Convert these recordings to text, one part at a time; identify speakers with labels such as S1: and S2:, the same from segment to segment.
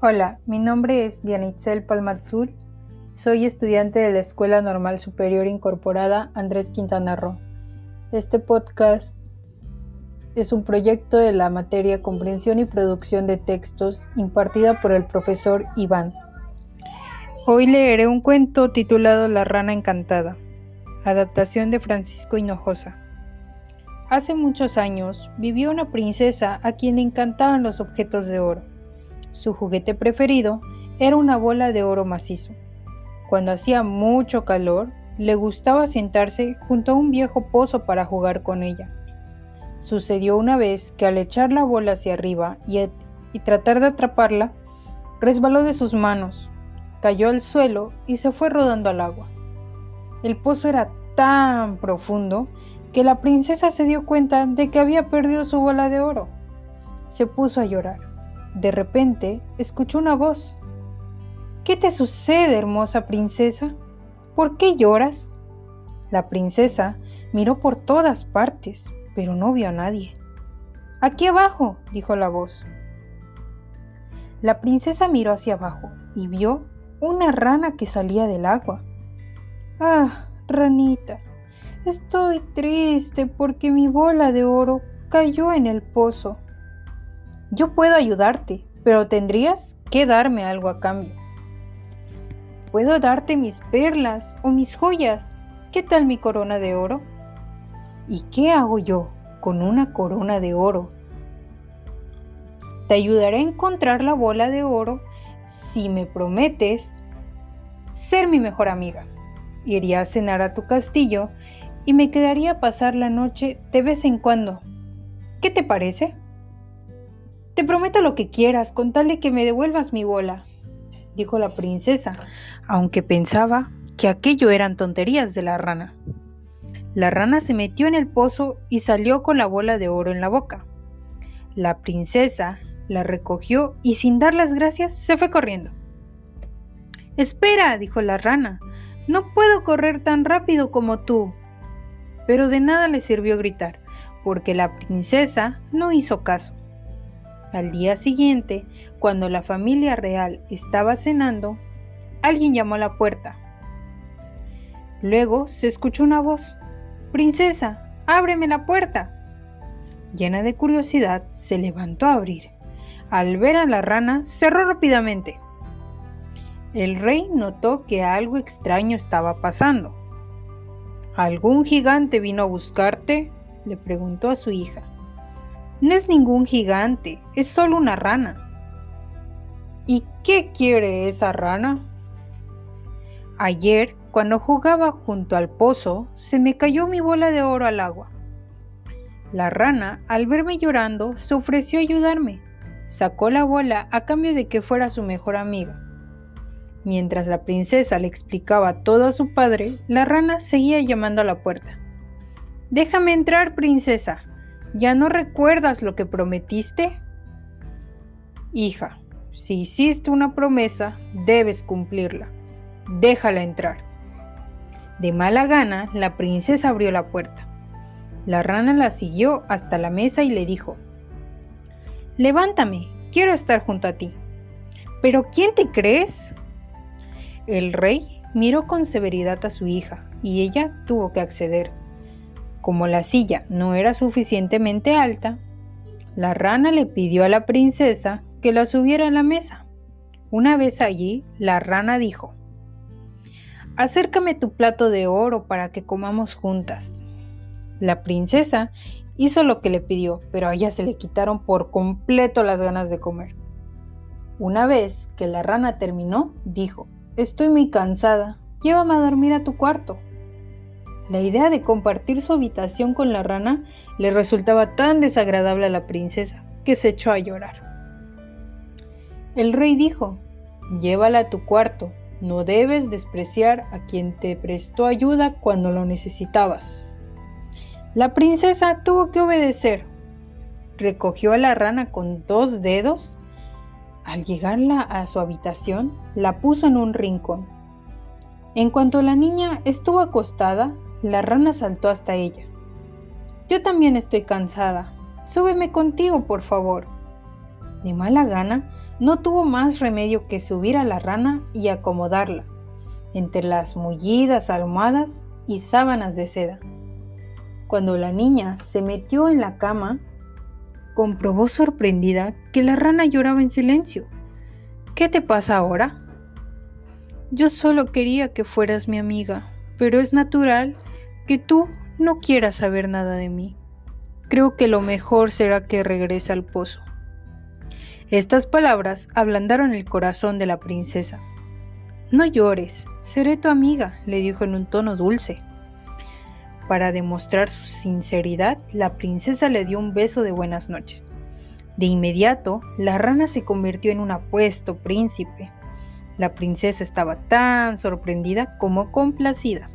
S1: Hola, mi nombre es Dianitzel Palmazul. Soy estudiante de la Escuela Normal Superior Incorporada Andrés Quintana Roo. Este podcast es un proyecto de la materia Comprensión y Producción de Textos impartida por el profesor Iván. Hoy leeré un cuento titulado La rana encantada, adaptación de Francisco Hinojosa. Hace muchos años vivió una princesa a quien le encantaban los objetos de oro. Su juguete preferido era una bola de oro macizo. Cuando hacía mucho calor, le gustaba sentarse junto a un viejo pozo para jugar con ella. Sucedió una vez que al echar la bola hacia arriba y, y tratar de atraparla, resbaló de sus manos, cayó al suelo y se fue rodando al agua. El pozo era tan profundo que la princesa se dio cuenta de que había perdido su bola de oro. Se puso a llorar. De repente escuchó una voz. ¿Qué te sucede, hermosa princesa? ¿Por qué lloras? La princesa miró por todas partes, pero no vio a nadie. Aquí abajo, dijo la voz. La princesa miró hacia abajo y vio una rana que salía del agua. Ah, ranita, estoy triste porque mi bola de oro cayó en el pozo. Yo puedo ayudarte, pero tendrías que darme algo a cambio. Puedo darte mis perlas o mis joyas. ¿Qué tal mi corona de oro? ¿Y qué hago yo con una corona de oro? Te ayudaré a encontrar la bola de oro si me prometes ser mi mejor amiga. Iría a cenar a tu castillo y me quedaría a pasar la noche de vez en cuando. ¿Qué te parece? Te prometo lo que quieras, con tal de que me devuelvas mi bola, dijo la princesa, aunque pensaba que aquello eran tonterías de la rana. La rana se metió en el pozo y salió con la bola de oro en la boca. La princesa la recogió y sin dar las gracias se fue corriendo. Espera, dijo la rana, no puedo correr tan rápido como tú. Pero de nada le sirvió gritar, porque la princesa no hizo caso. Al día siguiente, cuando la familia real estaba cenando, alguien llamó a la puerta. Luego se escuchó una voz. Princesa, ábreme la puerta. Llena de curiosidad, se levantó a abrir. Al ver a la rana, cerró rápidamente. El rey notó que algo extraño estaba pasando. ¿Algún gigante vino a buscarte? le preguntó a su hija. No es ningún gigante, es solo una rana. ¿Y qué quiere esa rana? Ayer, cuando jugaba junto al pozo, se me cayó mi bola de oro al agua. La rana, al verme llorando, se ofreció a ayudarme. Sacó la bola a cambio de que fuera su mejor amiga. Mientras la princesa le explicaba todo a su padre, la rana seguía llamando a la puerta. Déjame entrar, princesa, ¿Ya no recuerdas lo que prometiste? Hija, si hiciste una promesa, debes cumplirla. Déjala entrar. De mala gana, la princesa abrió la puerta. La rana la siguió hasta la mesa y le dijo, Levántame, quiero estar junto a ti. ¿Pero quién te crees? El rey miró con severidad a su hija y ella tuvo que acceder. Como la silla no era suficientemente alta, la rana le pidió a la princesa que la subiera a la mesa. Una vez allí, la rana dijo, Acércame tu plato de oro para que comamos juntas. La princesa hizo lo que le pidió, pero a ella se le quitaron por completo las ganas de comer. Una vez que la rana terminó, dijo, Estoy muy cansada, llévame a dormir a tu cuarto. La idea de compartir su habitación con la rana le resultaba tan desagradable a la princesa que se echó a llorar. El rey dijo, llévala a tu cuarto, no debes despreciar a quien te prestó ayuda cuando lo necesitabas. La princesa tuvo que obedecer. Recogió a la rana con dos dedos. Al llegarla a su habitación, la puso en un rincón. En cuanto la niña estuvo acostada, la rana saltó hasta ella. Yo también estoy cansada. Súbeme contigo, por favor. De mala gana, no tuvo más remedio que subir a la rana y acomodarla entre las mullidas almohadas y sábanas de seda. Cuando la niña se metió en la cama, comprobó sorprendida que la rana lloraba en silencio. ¿Qué te pasa ahora? Yo solo quería que fueras mi amiga, pero es natural que tú no quieras saber nada de mí. Creo que lo mejor será que regrese al pozo. Estas palabras ablandaron el corazón de la princesa. No llores, seré tu amiga, le dijo en un tono dulce. Para demostrar su sinceridad, la princesa le dio un beso de buenas noches. De inmediato, la rana se convirtió en un apuesto príncipe. La princesa estaba tan sorprendida como complacida.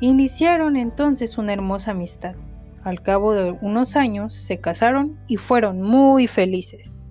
S1: Iniciaron entonces una hermosa amistad. Al cabo de unos años se casaron y fueron muy felices.